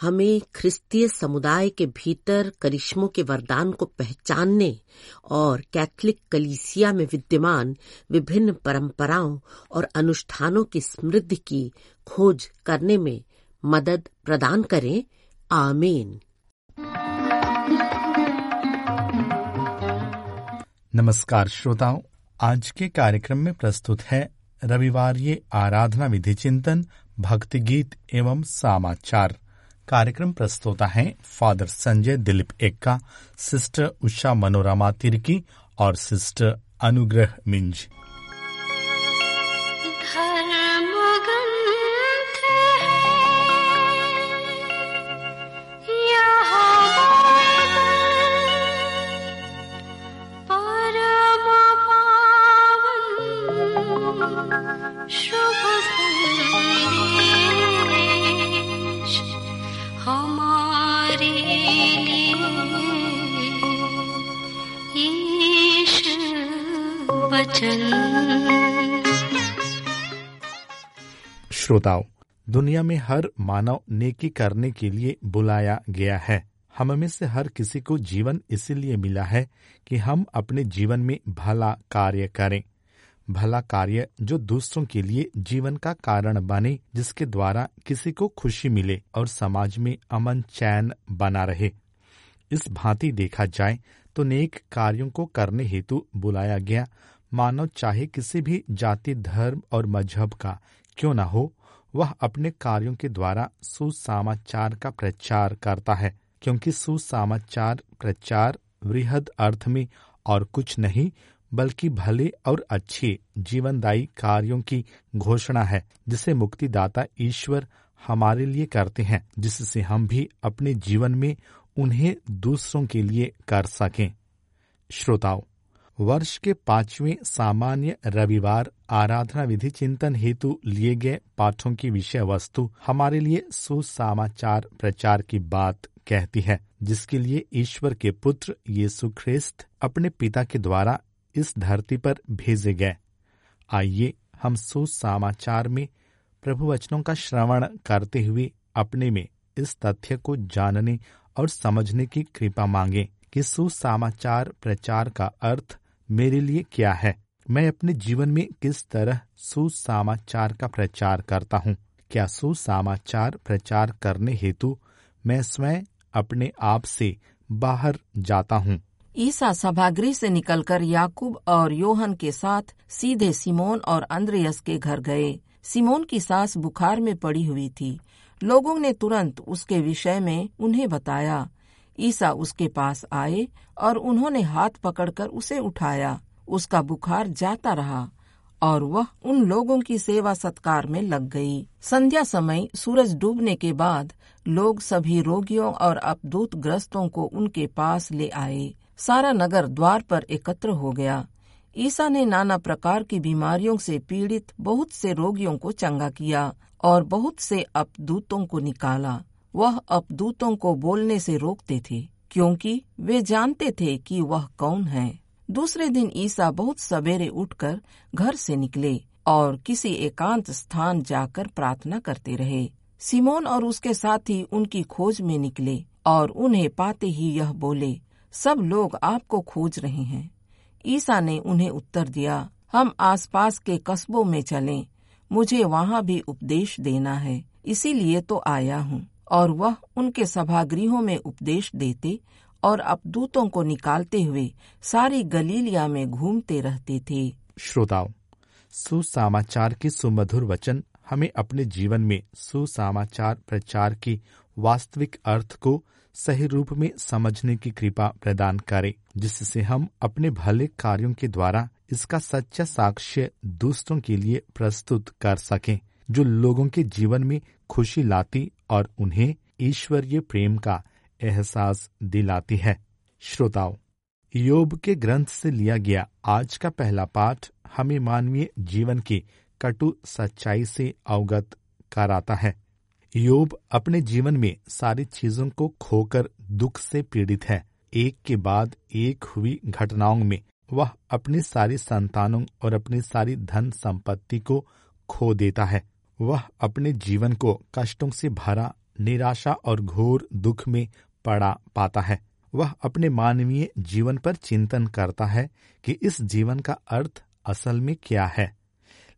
हमें ख्रिस्तीय समुदाय के भीतर करिश्मों के वरदान को पहचानने और कैथलिक कलीसिया में विद्यमान विभिन्न परंपराओं और अनुष्ठानों की समृद्धि की खोज करने में मदद प्रदान करें। आमीन। नमस्कार श्रोताओं, आज के कार्यक्रम में प्रस्तुत है रविवार ये आराधना विधि चिंतन, भक्ति गीत एवं समाचार। कार्यक्रम प्रस्तोता है फादर संजय दिलीप एक्का, सिस्टर उषा मनोरमा तिर्की और सिस्टर अनुग्रह मिंज। हमारे श्रोताओं, दुनिया में हर मानव नेकी करने के लिए बुलाया गया है। हम में से हर किसी को जीवन इसीलिए मिला है कि हम अपने जीवन में भला कार्य करें। भला कार्य जो दूसरों के लिए जीवन का कारण बने, जिसके द्वारा किसी को खुशी मिले और समाज में अमन चैन बना रहे। इस भांति देखा जाए तो नेक कार्यों को करने हेतु बुलाया गया मानव चाहे किसी भी जाति, धर्म और मज़हब का क्यों न हो, वह अपने कार्यों के द्वारा सुसमाचार का प्रचार करता है, क्योंकि सुसमाचार, प्रचार वृहद अर्थ में और कुछ नहीं, बल्कि भले और अच्छे जीवनदायी कार्यों की घोषणा है, जिसे मुक्तिदाता ईश्वर हमारे लिए करते हैं, जिससे हम भी अपने जीवन में उन्हें दूसरों के लिए कर सकें। श्रोताओं वर्ष के पाँचवें सामान्य रविवार आराधना विधि चिंतन हेतु लिए गए पाठों की विषय वस्तु हमारे लिए सुसमाचार प्रचार की बात कहती है, जिसके लिए ईश्वर के पुत्र यीशु ख्रिस्त अपने पिता के द्वारा इस धरती पर भेजे गए। आइए हम सुसमाचार में प्रभु वचनों का श्रवण करते हुए अपने में इस तथ्य को जानने और समझने की कृपा मांगे कि सुसमाचार प्रचार का अर्थ मेरे लिए क्या है? मैं अपने जीवन में किस तरह सुसमाचार का प्रचार करता हूँ? क्या सुसमाचार प्रचार करने हेतु मैं स्वयं अपने आप से बाहर जाता हूँ? ईसा सभागृह से निकलकर याकूब और योहन के साथ सीधे सिमोन और अंद्रयस के घर गए। सिमोन की सास बुखार में पड़ी हुई थी। लोगों ने तुरंत उसके विषय में उन्हें बताया। ईसा उसके पास आए और उन्होंने हाथ पकड़कर उसे उठाया। उसका बुखार जाता रहा और वह उन लोगों की सेवा सत्कार में लग गई। संध्या समय सूरज डूबने के बाद लोग सभी रोगियों और अपदूत ग्रस्तों को उनके पास ले आए। सारा नगर द्वार पर एकत्र हो गया। ईसा ने नाना प्रकार की बीमारियों से पीड़ित, बहुत से रोगियों को चंगा किया और बहुत से अपदूतों को निकाला। वह अपदूतों को बोलने से रोकते थे, क्योंकि वे जानते थे कि वह कौन है। दूसरे दिन ईसा बहुत सवेरे उठकर घर से निकले और किसी एकांत स्थान जाकर प्रार्थना करते रहे। सिमोन और उसके साथी उनकी खोज में निकले और उन्हें पाते ही यह बोले, सब लोग आपको खोज रहे हैं। ईसा ने उन्हें उत्तर दिया, हम आसपास के कस्बों में चलें, मुझे वहाँ भी उपदेश देना है, इसीलिए तो आया हूँ। और वह उनके सभागृहों में उपदेश देते और अपदूतों को निकालते हुए सारी गलीलिया में घूमते रहते थे। श्रोताओं, सुसमाचार के सुमधुर वचन हमें अपने जीवन में सुसमाचार प्रचार के वास्तविक अर्थ को सही रूप में समझने की कृपा प्रदान करे, जिससे हम अपने भले कार्यों के द्वारा इसका सच्चा साक्ष्य दूसरों के लिए प्रस्तुत कर सकें, जो लोगों के जीवन में खुशी लाती और उन्हें ईश्वरीय प्रेम का एहसास दिलाती है। श्रोताओं योग के ग्रंथ से लिया गया आज का पहला पाठ हमें मानवीय जीवन की कटु सच्चाई से अवगत कराता है। योग अपने जीवन में सारी चीज़ों को खोकर दुख से पीड़ित है। एक के बाद एक हुई घटनाओं में वह अपनी सारी संतानों और अपनी सारी धन संपत्ति को खो देता है। वह अपने जीवन को कष्टों से भरा, निराशा और घोर दुख में पड़ा पाता है। वह अपने मानवीय जीवन पर चिंतन करता है कि इस जीवन का अर्थ असल में क्या है।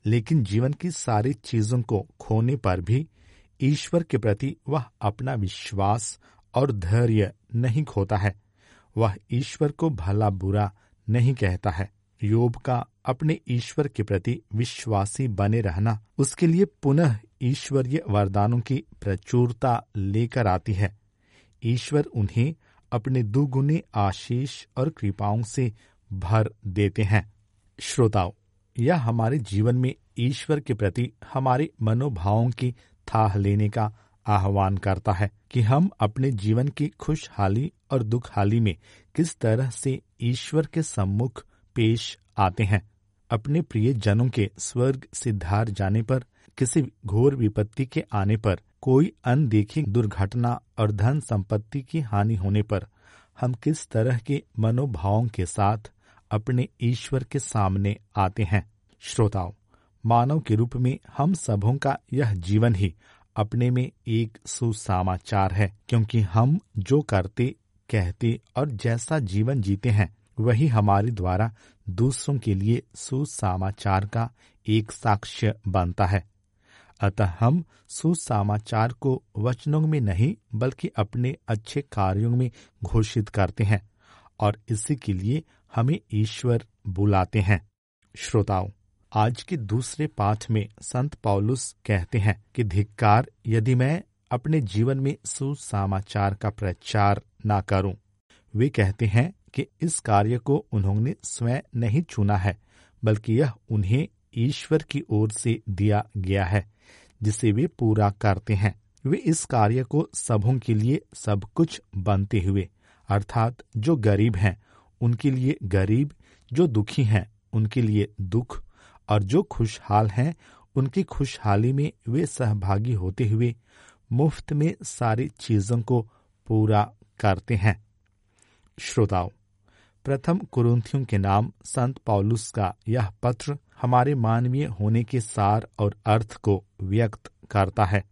लेकिन जीवन की सारी चीज़ों को खोने पर भी ईश्वर के प्रति वह अपना विश्वास और धैर्य नहीं खोता है। वह ईश्वर को भला बुरा नहीं कहता है। योब का अपने ईश्वर के प्रति विश्वासी बने रहना उसके लिए पुनः ईश्वरीय वरदानों की प्रचुरता लेकर आती है। ईश्वर उन्हें अपने दुगुने आशीष और कृपाओं से भर देते हैं। श्रोताओं, यह हमारे जीवन में ईश्वर के प्रति हमारे मनोभावों की थाह लेने का आह्वान करता है कि हम अपने जीवन की खुशहाली और दुखहाली में किस तरह से ईश्वर के सम्मुख पेश आते हैं। अपने प्रिय जनों के स्वर्ग सिद्धार जाने पर, किसी घोर विपत्ति के आने पर, कोई अनदेखी दुर्घटना और धन संपत्ति की हानि होने पर, हम किस तरह के मनोभावों के साथ अपने ईश्वर के सामने आते हैं? श्रोताओं, मानव के रूप में हम सबों का यह जीवन ही अपने में एक सुसमाचार है, क्योंकि हम जो करते, कहते और जैसा जीवन जीते हैं वही हमारे द्वारा दूसरों के लिए सुसमाचार का एक साक्ष्य बनता है। अतः हम सुसमाचार को वचनों में नहीं, बल्कि अपने अच्छे कार्यों में घोषित करते हैं और इसी के लिए हमें ईश्वर बुलाते हैं। श्रोताओं, आज के दूसरे पाठ में संत पौलुस कहते हैं कि, धिक्कार, यदि मैं अपने जीवन में सुसमाचार का प्रचार ना करूँ, वे कहते हैं कि इस कार्य को उन्होंने स्वयं नहीं चुना है, बल्कि यह उन्हें ईश्वर की ओर से दिया गया है जिसे वे पूरा करते हैं। वे इस कार्य को सबों के लिए सब कुछ बनते हुए, अर्थात जो गरीब हैं, उनके लिए गरीब, जो दुखी हैं, उनके लिए दुख, और जो खुशहाल हैं, उनकी खुशहाली में वे सहभागी होते हुए मुफ़्त में सारी चीज़ों को पूरा करते हैं। श्रोताओं प्रथम कुरुंथियों के नाम संत पौलुस का यह पत्र हमारे मानवीय होने के सार और अर्थ को व्यक्त करता है।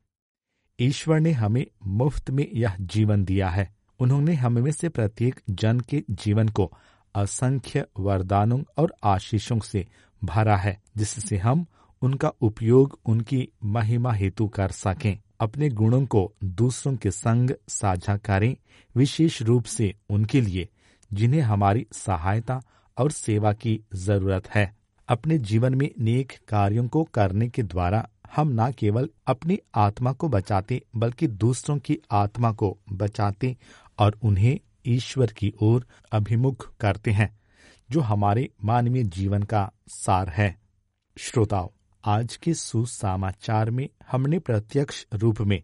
ईश्वर ने हमें मुफ़्त में यह जीवन दिया है। उन्होंने हमें से प्रत्येक जन के जीवन को असंख्य वरदानों और आशीषों से भरा है, जिससे हम उनका उपयोग, उनकी महिमा हेतु कर सकें। अपने गुणों को दूसरों के संग साझा करें, विशेष रूप से उनके लिए। जिन्हें हमारी सहायता और सेवा की ज़रूरत है। अपने जीवन में नेक कार्यों को करने के द्वारा हम न केवल अपनी आत्मा को बचाते, बल्कि दूसरों की आत्मा को बचाते और उन्हें ईश्वर की ओर अभिमुख करते हैं, जो हमारे मानवीय जीवन का सार है। श्रोताओं, आज के सुसमाचार में हमने प्रत्यक्ष रूप में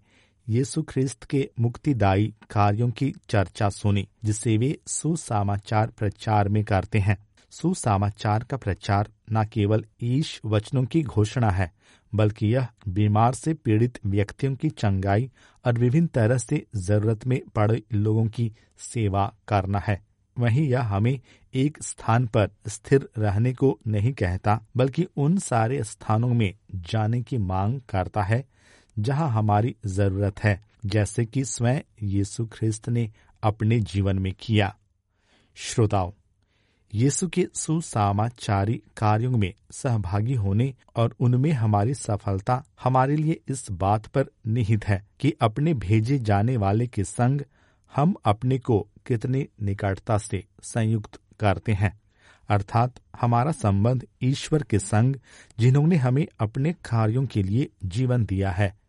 यीशु ख्रिस्त के मुक्तिदायी कार्यों की चर्चा सुनी जिसे वे सुसमाचार प्रचार में करते हैं। सुसमाचार का प्रचार न केवल ईश वचनों की घोषणा है, बल्कि यह बीमार से पीड़ित व्यक्तियों की चंगाई और विभिन्न तरह से ज़रूरत में पड़े लोगों की सेवा करना है। वहीं यह हमें एक स्थान पर स्थिर रहने को नहीं कहता, बल्कि उन सारे स्थानों में जाने की मांग करता है जहाँ हमारी ज़रूरत है, जैसे कि स्वयं यीशु ख्रिस्त ने अपने जीवन में किया। श्रोताओं, यीशु के सुसामाचारी कार्यों में सहभागी होने और उनमें हमारी सफलता हमारे लिए इस बात पर निहित है कि अपने भेजे जाने वाले के संग हम अपने को कितने निकटता से संयुक्त करते हैं। अर्थात हमारा संबंध ईश्वर के संग, जिन्होंने हमें अपने कार्यों के लिए जीवन दिया है।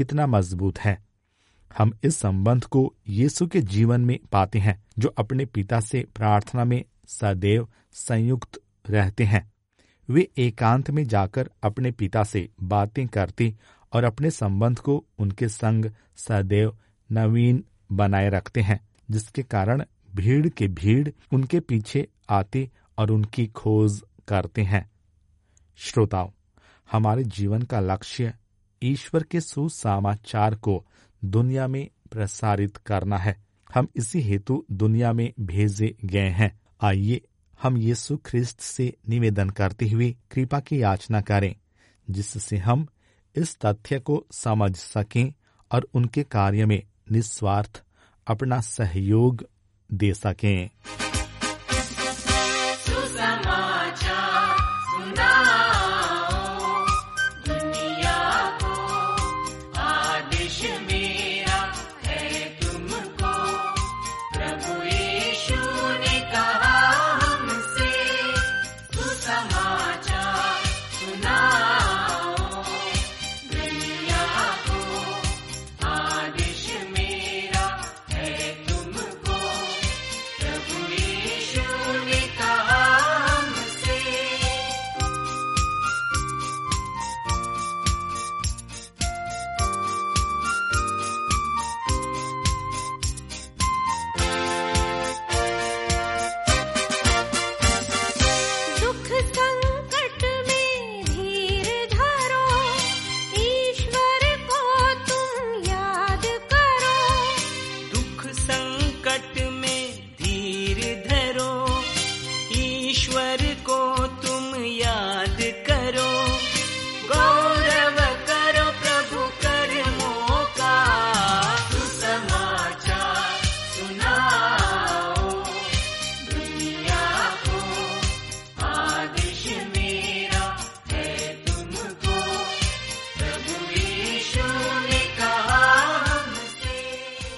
कितना मज़बूत है। हम इस संबंध को यीशु के जीवन में पाते हैं, जो अपने पिता से प्रार्थना में सदैव संयुक्त रहते हैं। वे एकांत में जाकर अपने पिता से बातें करते और अपने संबंध को उनके संग सदैव नवीन बनाए रखते हैं, जिसके कारण भीड़ के भीड़ उनके पीछे आते और उनकी खोज करते हैं। श्रोताओं, हमारे जीवन का लक्ष्य ईश्वर के सुसमाचार को दुनिया में प्रसारित करना है। हम इसी हेतु दुनिया में भेजे गए हैं। आइए हम यीशु ख्रिस्त से निवेदन करते हुए कृपा की याचना करें, जिससे हम इस तथ्य को समझ सकें और उनके कार्य में निस्वार्थ अपना सहयोग दे सकें।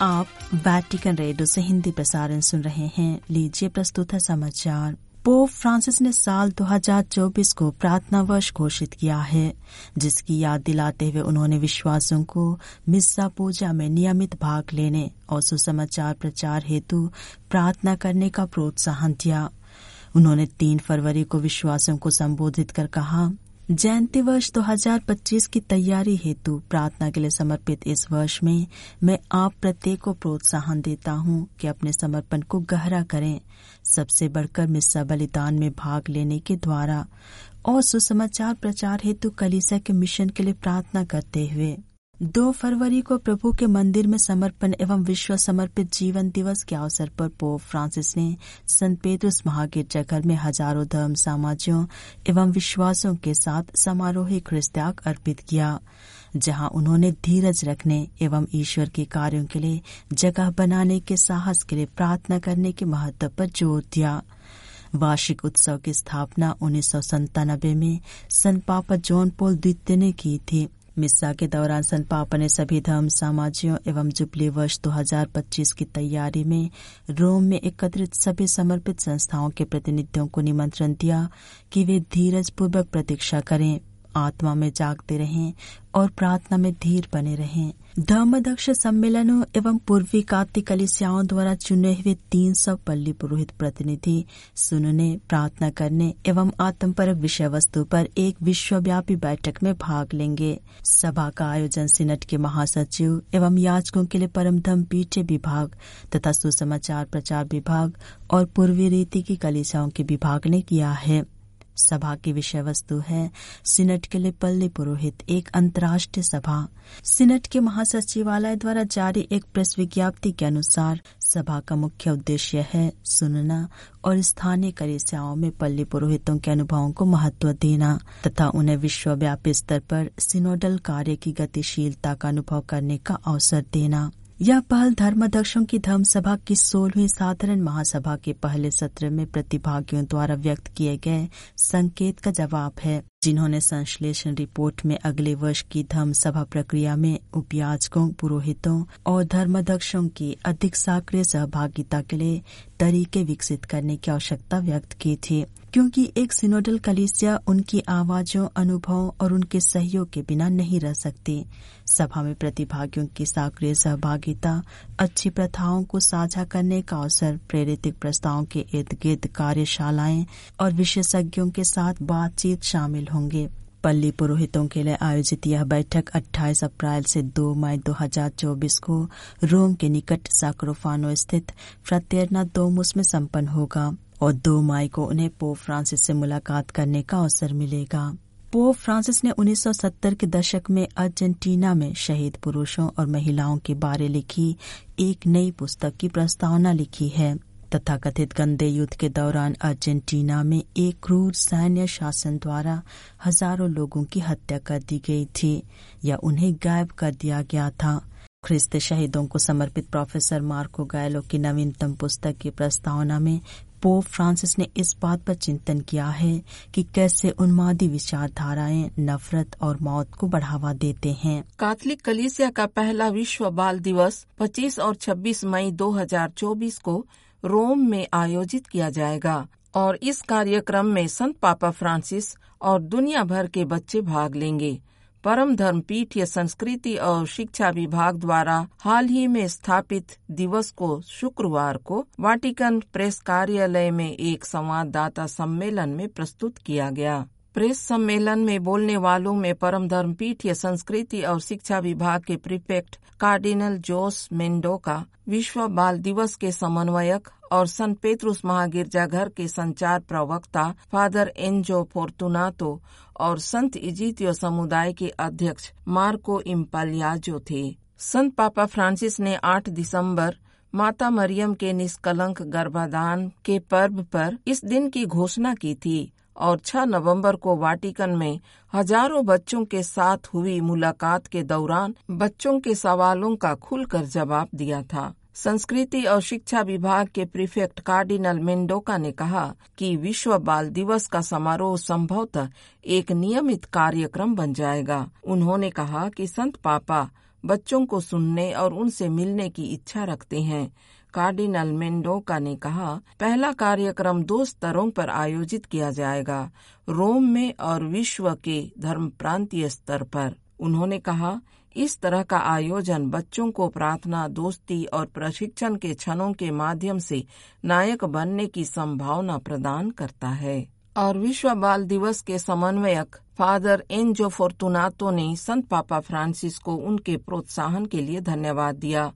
आप वैटिकन रेडियो से हिंदी प्रसारण सुन रहे हैं। लीजिए प्रस्तुत है समाचार। पोप फ्रांसिस ने साल 2024 को प्रार्थना वर्ष घोषित किया है, जिसकी याद दिलाते हुए उन्होंने विश्वासों को मिस्सा पूजा में नियमित भाग लेने और सुसमाचार प्रचार हेतु प्रार्थना करने का प्रोत्साहन दिया। उन्होंने 3 फरवरी को विश्वासों को संबोधित कर कहा जयंती वर्ष 2025 की तैयारी हेतु प्रार्थना के लिए समर्पित इस वर्ष में मैं आप प्रत्येक को प्रोत्साहन देता हूँ कि अपने समर्पण को गहरा करें। सबसे बढ़कर मिस्सा बलिदान में भाग लेने के द्वारा और सुसमाचार प्रचार हेतु कलिसा के मिशन के लिए प्रार्थना करते हुए दो फरवरी को प्रभु के मंदिर में समर्पण एवं विश्व समर्पित जीवन दिवस के अवसर पर पोप फ्रांसिस ने संत पेद्रुस महागिरजाघर में हज़ारों धर्म समाजों एवं विश्वासों के साथ समारोही ख्रिस्त्याग अर्पित किया, जहाँ उन्होंने धीरज रखने एवं ईश्वर के कार्यों के लिए जगह बनाने के साहस के लिए प्रार्थना करने के महत्व पर ज़ोर दिया। वार्षिक उत्सव की स्थापना उन्नीस में संत पापा जॉन पोल द्वितीय ने की थी। मिस्सा के दौरान संत पापा ने सभी धर्म सामाजियों एवं जुबली वर्ष 2025 की तैयारी में रोम में एकत्रित सभी समर्पित संस्थाओं के प्रतिनिधियों को निमंत्रण दिया कि वे धीरज पूर्वक प्रतीक्षा करें, आत्मा में जागते रहें और प्रार्थना में धीर बने रहें। धर्मदक्ष सम्मेलनों एवं पूर्वी कार्तिक कलिसियाओं द्वारा चुने हुए 300 पल्ली पुरोहित प्रतिनिधि, सुनने, प्रार्थना करने एवं आत्मपरक विषय वस्तु पर एक विश्वव्यापी बैठक में भाग लेंगे। सभा का आयोजन सिनट के महासचिव एवं याचकों के लिए परम धम पीठे विभाग तथा सुसमाचार प्रचार विभाग और पूर्वी रीति की कलिसियाओं के विभाग ने किया है। सभा की विषय वस्तु है। सिनेट के लिए पल्ली पुरोहित, एक अंतर्राष्ट्रीय सभा। सिनेट के महासचिवालय द्वारा जारी एक प्रेस विज्ञप्ति के अनुसार, सभा का मुख्य उद्देश्य है सुनना और स्थानीय कलिसियाओं में पल्ली पुरोहितों के अनुभवों को महत्व देना तथा उन्हें विश्वव्यापी स्तर पर सिनोडल कार्य की गतिशीलता का अनुभव करने का अवसर देना। यह पहल धर्माध्यक्षों की धर्म सभा की सोलहवीं साधारण महासभा के पहले सत्र में प्रतिभागियों द्वारा व्यक्त किए गए संकेत का जवाब है, जिन्होंने संश्लेषण रिपोर्ट में अगले वर्ष की धर्म सभा प्रक्रिया में उपयाचकों पुरोहितों और धर्माध्यक्षों की अधिक सक्रिय सहभागिता के लिए तरीके विकसित करने की आवश्यकता व्यक्त की थी। क्योंकि एक सिनोडल कलिसिया उनकी आवाजों, अनुभवों और उनके सहयोग के बिना नहीं रह सकती। सभा में प्रतिभागियों की सक्रिय सहभागिता, अच्छी प्रथाओं को साझा करने का अवसर, प्रेरित प्रस्तावों के इर्द गिर्द कार्यशालाएँ और विशेषज्ञों के साथ बातचीत शामिल होंगे। पल्ली पुरोहितों के लिए आयोजित यह बैठक 28 अप्रैल से 2 मई 2024 को रोम के निकट साक्रोफानो स्थित फ्रतेरना दोमुस में संपन्न होगा। और 2 मई को उन्हें पोप फ्रांसिस से मुलाकात करने का अवसर मिलेगा। पोप फ्रांसिस ने 1970 के दशक में अर्जेंटीना में शहीद पुरुषों और महिलाओं के बारे लिखी एक नई पुस्तक की प्रस्तावना लिखी है। तथा कथित गंदे युद्ध के दौरान अर्जेंटीना में एक क्रूर सैन्य शासन द्वारा हज़ारों लोगों की हत्या कर दी गई थी, या उन्हें गायब कर दिया गया था। ख्रिस्त शहीदों को समर्पित प्रोफेसर मार्को गायलो की नवीनतम पुस्तक की प्रस्तावना में पोप फ्रांसिस ने इस बात पर चिंतन किया है कि कैसे उन्मादी विचारधाराएँ नफरत और मौत को बढ़ावा देते हैं। कैथलिक कलीसिया का पहला विश्व बाल दिवस 25 और 26 मई 2024 को रोम में आयोजित किया जाएगा और इस कार्यक्रम में संत पापा फ्रांसिस और दुनिया भर के बच्चे भाग लेंगे। परम धर्म पीठ या संस्कृति और शिक्षा विभाग द्वारा हाल ही में स्थापित दिवस को शुक्रवार को वाटिकन प्रेस कार्यालय में एक संवाददाता सम्मेलन में प्रस्तुत किया गया। प्रेस सम्मेलन में बोलने वालों में परम धर्म पीठीय संस्कृति और शिक्षा विभाग के प्रीफेक्ट कार्डिनल जोस मेंडोका, विश्व बाल दिवस के समन्वयक और सन पेत्रुस महागिरजाघर के संचार प्रवक्ता फादर एंजो फोर्तुनातो और संत इजितियो समुदाय के अध्यक्ष मार्को इम्पालियाजो थे। संत पापा फ्रांसिस ने 8 दिसंबर माता मरियम के निष्कलंक गर्भाधान के पर्व पर इस दिन की घोषणा की थी। और 6 नवंबर को वाटिकन में हज़ारों बच्चों के साथ हुई मुलाकात के दौरान बच्चों के सवालों का खुलकर जवाब दिया था। संस्कृति और शिक्षा विभाग के प्रीफेक्ट कार्डिनल मेंडोका ने कहा कि विश्व बाल दिवस का समारोह संभवतः एक नियमित कार्यक्रम बन जाएगा। उन्होंने कहा कि संत पापा बच्चों को सुनने और उनसे मिलने की इच्छा रखते हैं। कार्डिनल मेंडोका ने कहा, पहला कार्यक्रम दो स्तरों पर आयोजित किया जाएगा, रोम में और विश्व के धर्म प्रांतीय स्तर पर। उन्होंने कहा, इस तरह का आयोजन बच्चों को प्रार्थना, दोस्ती और प्रशिक्षण के क्षणों के माध्यम से नायक बनने की संभावना प्रदान करता है। और विश्व बाल दिवस के समन्वयक फादर एनजो फोर्तुनातो ने संत पापा फ्रांसिस को उनके प्रोत्साहन के लिए धन्यवाद दिया।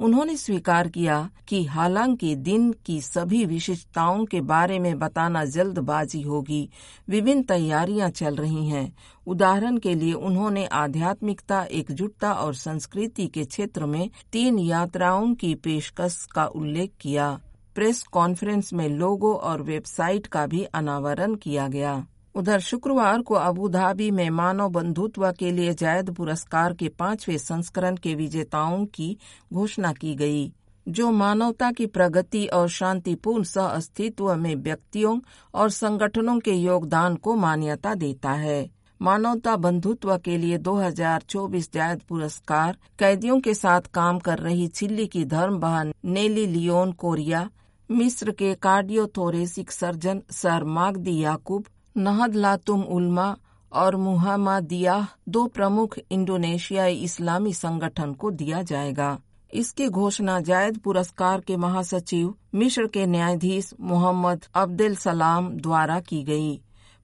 उन्होंने स्वीकार किया कि हालाँकि दिन की सभी विशिष्टताओं के बारे में बताना जल्दबाजी होगी। विभिन्न तैयारियाँ चल रही हैं। उदाहरण के लिए उन्होंने आध्यात्मिकता, एकजुटता और संस्कृति के क्षेत्र में तीन यात्राओं की पेशकश का उल्लेख किया। प्रेस कॉन्फ्रेंस में लोगो और वेबसाइट का भी अनावरण किया गया। उधर शुक्रवार को अबू धाबी में मानव बंधुत्व के लिए जायद पुरस्कार के पाँचवें संस्करण के विजेताओं की घोषणा की गई, जो मानवता की प्रगति और शांतिपूर्ण सह अस्तित्व में व्यक्तियों और संगठनों के योगदान को मान्यता देता है। मानवता बंधुत्व के लिए 2024 जायद पुरस्कार, कैदियों के साथ काम कर रही चिल्ली की धर्म बहन नेली लियोन कोरिया, मिस्र के cardiothoracic surgeon sir Magdi Yacoub Nahdlatul Ulama और मुहम्मदिया दो प्रमुख इंडोनेशियाई इस्लामी संगठन को दिया जाएगा। इसकी घोषणा जायद पुरस्कार के महासचिव, मिस्र के न्यायाधीश मोहम्मद अब्दुल सलाम द्वारा की गई।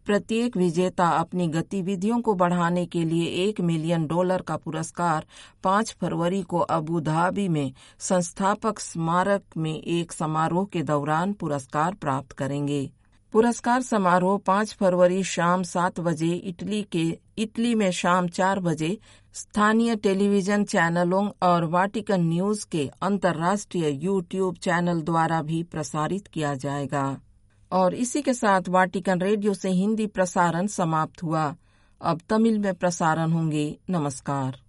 प्रत्येक विजेता अपनी गतिविधियों को बढ़ाने के लिए एक मिलियन डॉलर का पुरस्कार 5 फरवरी को अबू धाबी में संस्थापक स्मारक में एक समारोह के दौरान पुरस्कार प्राप्त करेंगे। पुरस्कार समारोह 5 फरवरी शाम सात बजे इटली के इटली में शाम चार बजे स्थानीय टेलीविज़न चैनलों और वाटिकन न्यूज़ के अंतर्राष्ट्रीय यूट्यूब चैनल द्वारा भी प्रसारित किया जाएगा। और इसी के साथ वाटिकन रेडियो से हिंदी प्रसारण समाप्त हुआ। अब तमिल में प्रसारण होंगे। नमस्कार।